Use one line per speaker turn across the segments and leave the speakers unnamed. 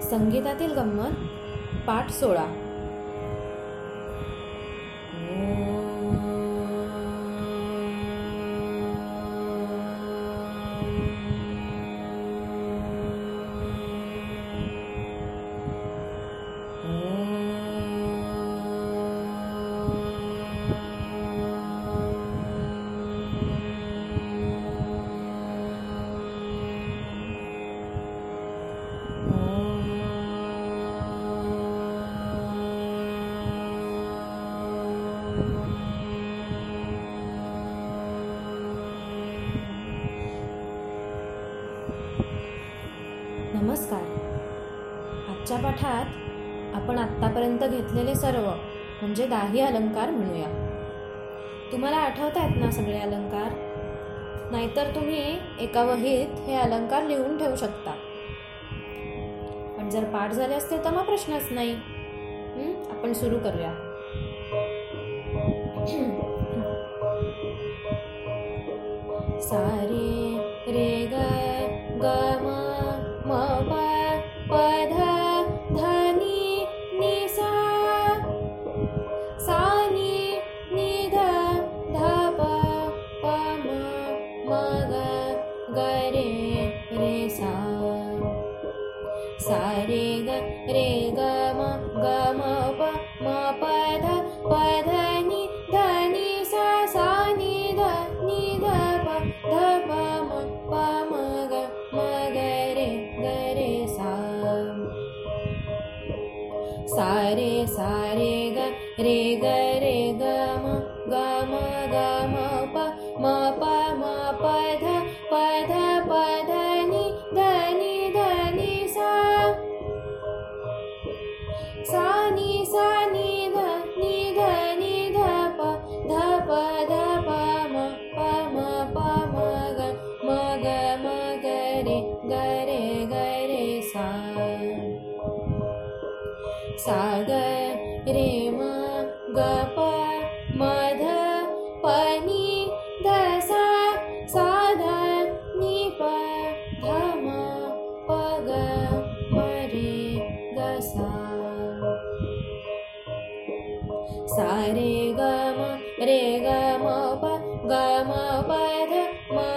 संगीतातील गंमत पाठ सोळा. पाठात आपण आत्तापर्यंत घेतलेले सर्व म्हणजे दाही अलंकार म्हणूया. तुम्हाला आठवत आहेत ना सगळे अलंकार? नाहीतर तुम्ही एका वहीत हे अलंकार लिहून ठेवू शकता. पण जर पाठ झाले असते तर मग प्रश्नच नाही. आपण सुरू करूया. सारे रे ग ग म रे ग रे ग म ग म ग म प म प म प ध प ध प ध नि ध नि ध नि सा. सा नि सा नि ध नि ध नि ध प ध प ध प रे गे ग ध मा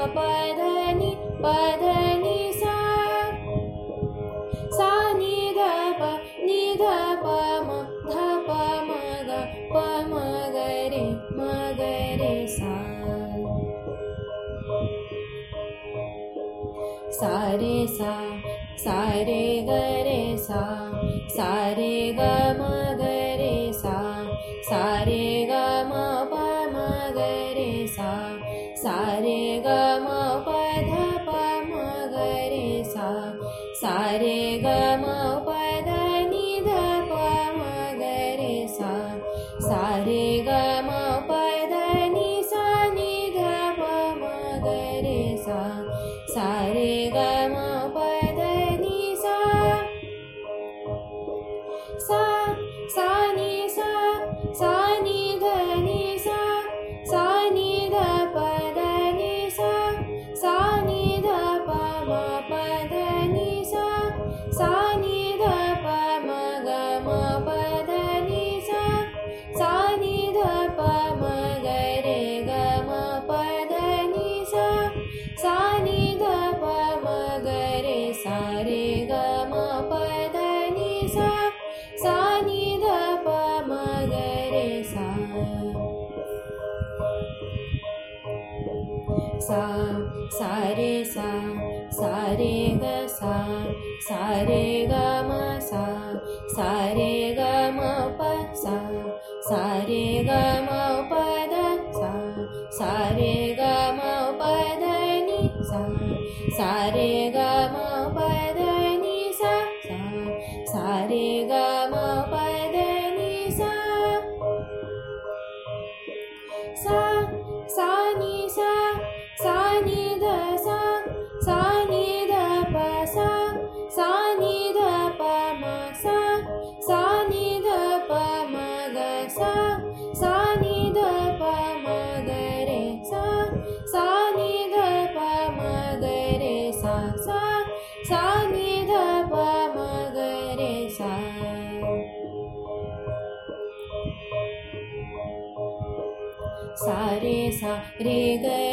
नि प धनि साध प ध प म ग रे म ग रे सा। सा रे सा सा रे ग रे सा सा रे ग रे ग सा रे ग म प ध प म ग रे सा सारे रे सा सारे ग प सा सारे रे गी सा सारे गम पदनि सा सारे रे ग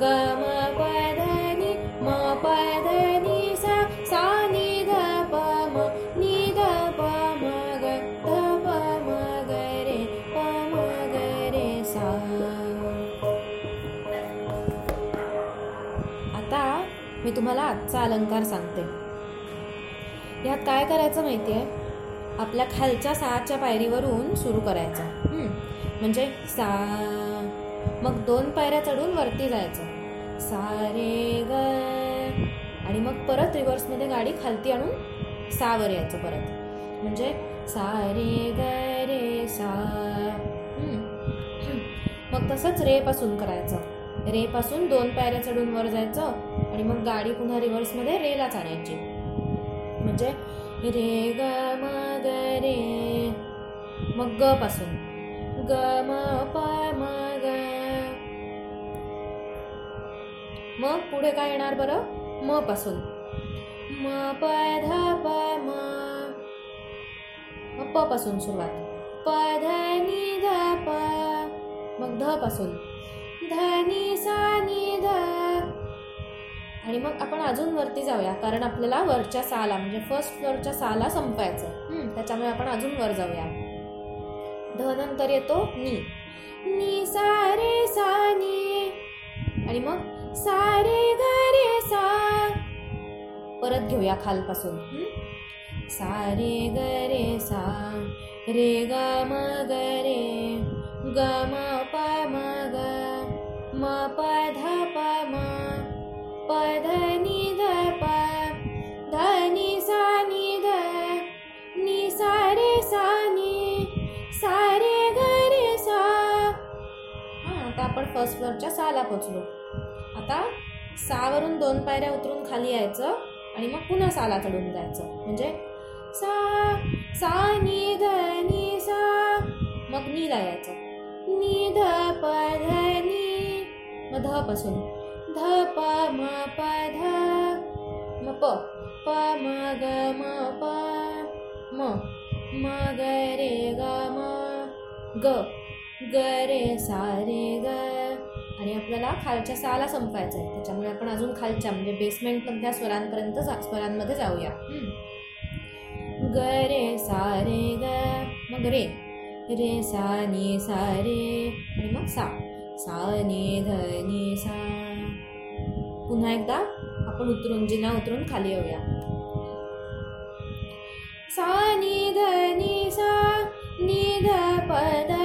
ग म प ध नि म प ध नि सा सा नि ध प म नि ध प म ग ध प म ग रे प म ग रे सा। आता मी तुम्हाला आजचा अलंकार सांगते. ह्यात काय करायचं माहिती आहे आपल्या खालच्या सहाच्या पायरीवरून सुरू करायचं. म्हणजे सा मग दोन पायऱ्या चढून वरती जायचं. सा रे ग आणि मग परत रिव्हर्समध्ये गाडी खालती आणून सावर यायचं परत. म्हणजे सा रे ग रे सा. मग तसंच रेपासून करायचं. रेपासून दोन पायऱ्या चढून वर जायचं आणि मग गाडी पुन्हा रिव्हर्समध्ये रेलाच आणायची. म्हणजे रे ग म ग रे. मग ग पासून. ग म प म मग पुढे काय येणार बरं? म पासून. म प ध प म. मग प पासून सुरुवात. प ध नि ध प. मग ध पासून. ध नि सा नि ध. आणि मग आपण अजून वरती जाऊया कारण आपल्याला वरच्या साला म्हणजे फर्स्ट फ्लोअरच्या साला संपायचं त्याच्यामुळे आपण अजून वर जाऊया. ध नंतर येतो नी. नी सा रे सा नी. आणि मग सारे गरे ग रे सा परत घेऊया खालपासून. सारे गरे ग रे सा रे ग म ग रे. ग म प म ग. म प ध प म. प ध नि ध प. ध नि सा नि ध. नि सा रे सा नि. सा रे ग रे सा हां आता आपण फर्स्ट फ्लोअरच्या साला पोचलो. आता सावरून दोन पायऱ्या उतरून खाली यायचं आणि मग पुन्हा साला चढून जायचं. म्हणजे सा सा नि ध नी सा. मग नीला यायचं. नि ध प ध नी. मग ध पासून. ध प म प ध. म प. प म ग म प. म. म ग रे ग म. ग. ग रे सा रे ग. आणि आपल्याला खालच्या सहाला संपायचं आहे. त्याच्यामुळे आपण अजून खालच्या म्हणजे बेसमेंटमधल्या स्वरांपर्यंत जा स्वरांमध्ये जाऊया. ग रे सा रे ग मग रे. रे सा नि सा रे आणि मग सा. सा नि ध नि सा. पुन्हा एकदा आपण उतरून जिना उतरून खाली येऊया. सा नि ध नि सा. नि ध पद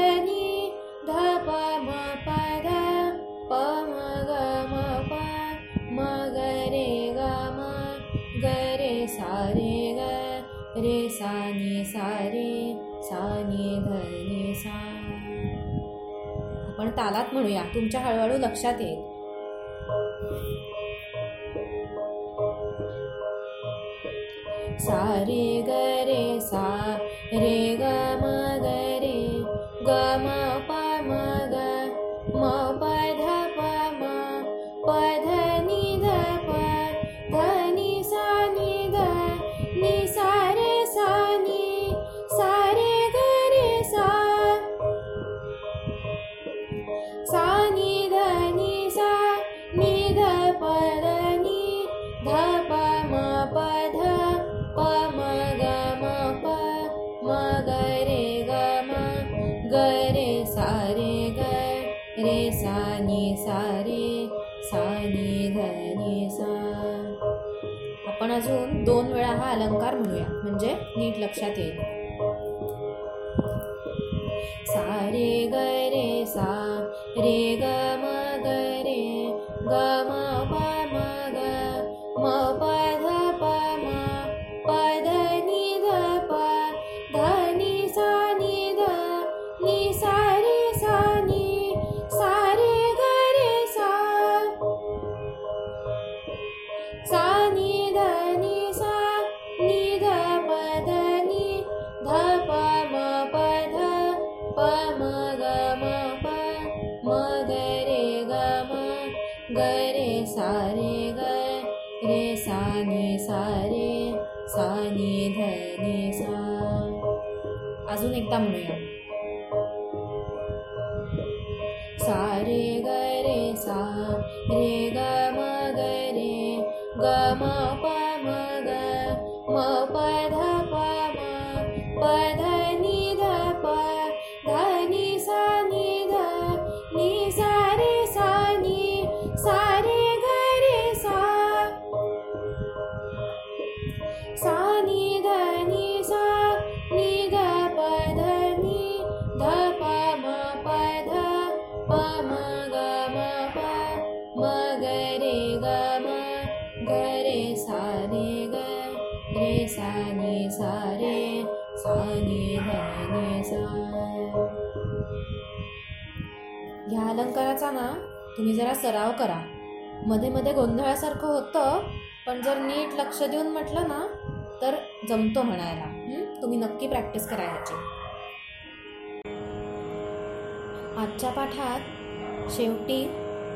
रे सा नि सा रे सा. नि ध नि सा आपण तालात म्हणूया तुमच्या हळूहळू लक्षात येईल. सा रे ग सारे साने धने सा. आपण अजून दोन वेळा हा अलंकार म्हणूया. म्हणजे नीट लक्षात येईल. सारे ग रे सा रे ग सारे ग रे साने सारे साने धने सा। अजून एकदा म्हणूया. सारे ग रे सा रे ह्या अलंकाराचा ना तुम्ही जरा सराव करा. मध्ये मध्ये गोंधळासारखं होतं पण जर नीट लक्ष देऊन म्हटलं ना तर जमतो म्हणायला. तुम्ही नक्की प्रॅक्टिस करा याची. आजच्या पाठात शेवटी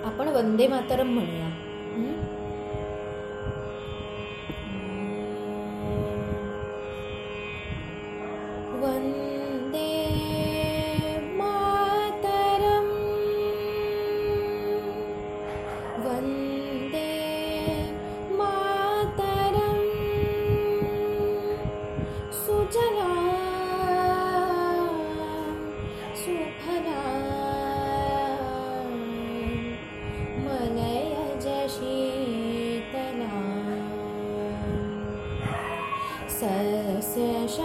आपण वंदे मातरम म्हणूया. शेष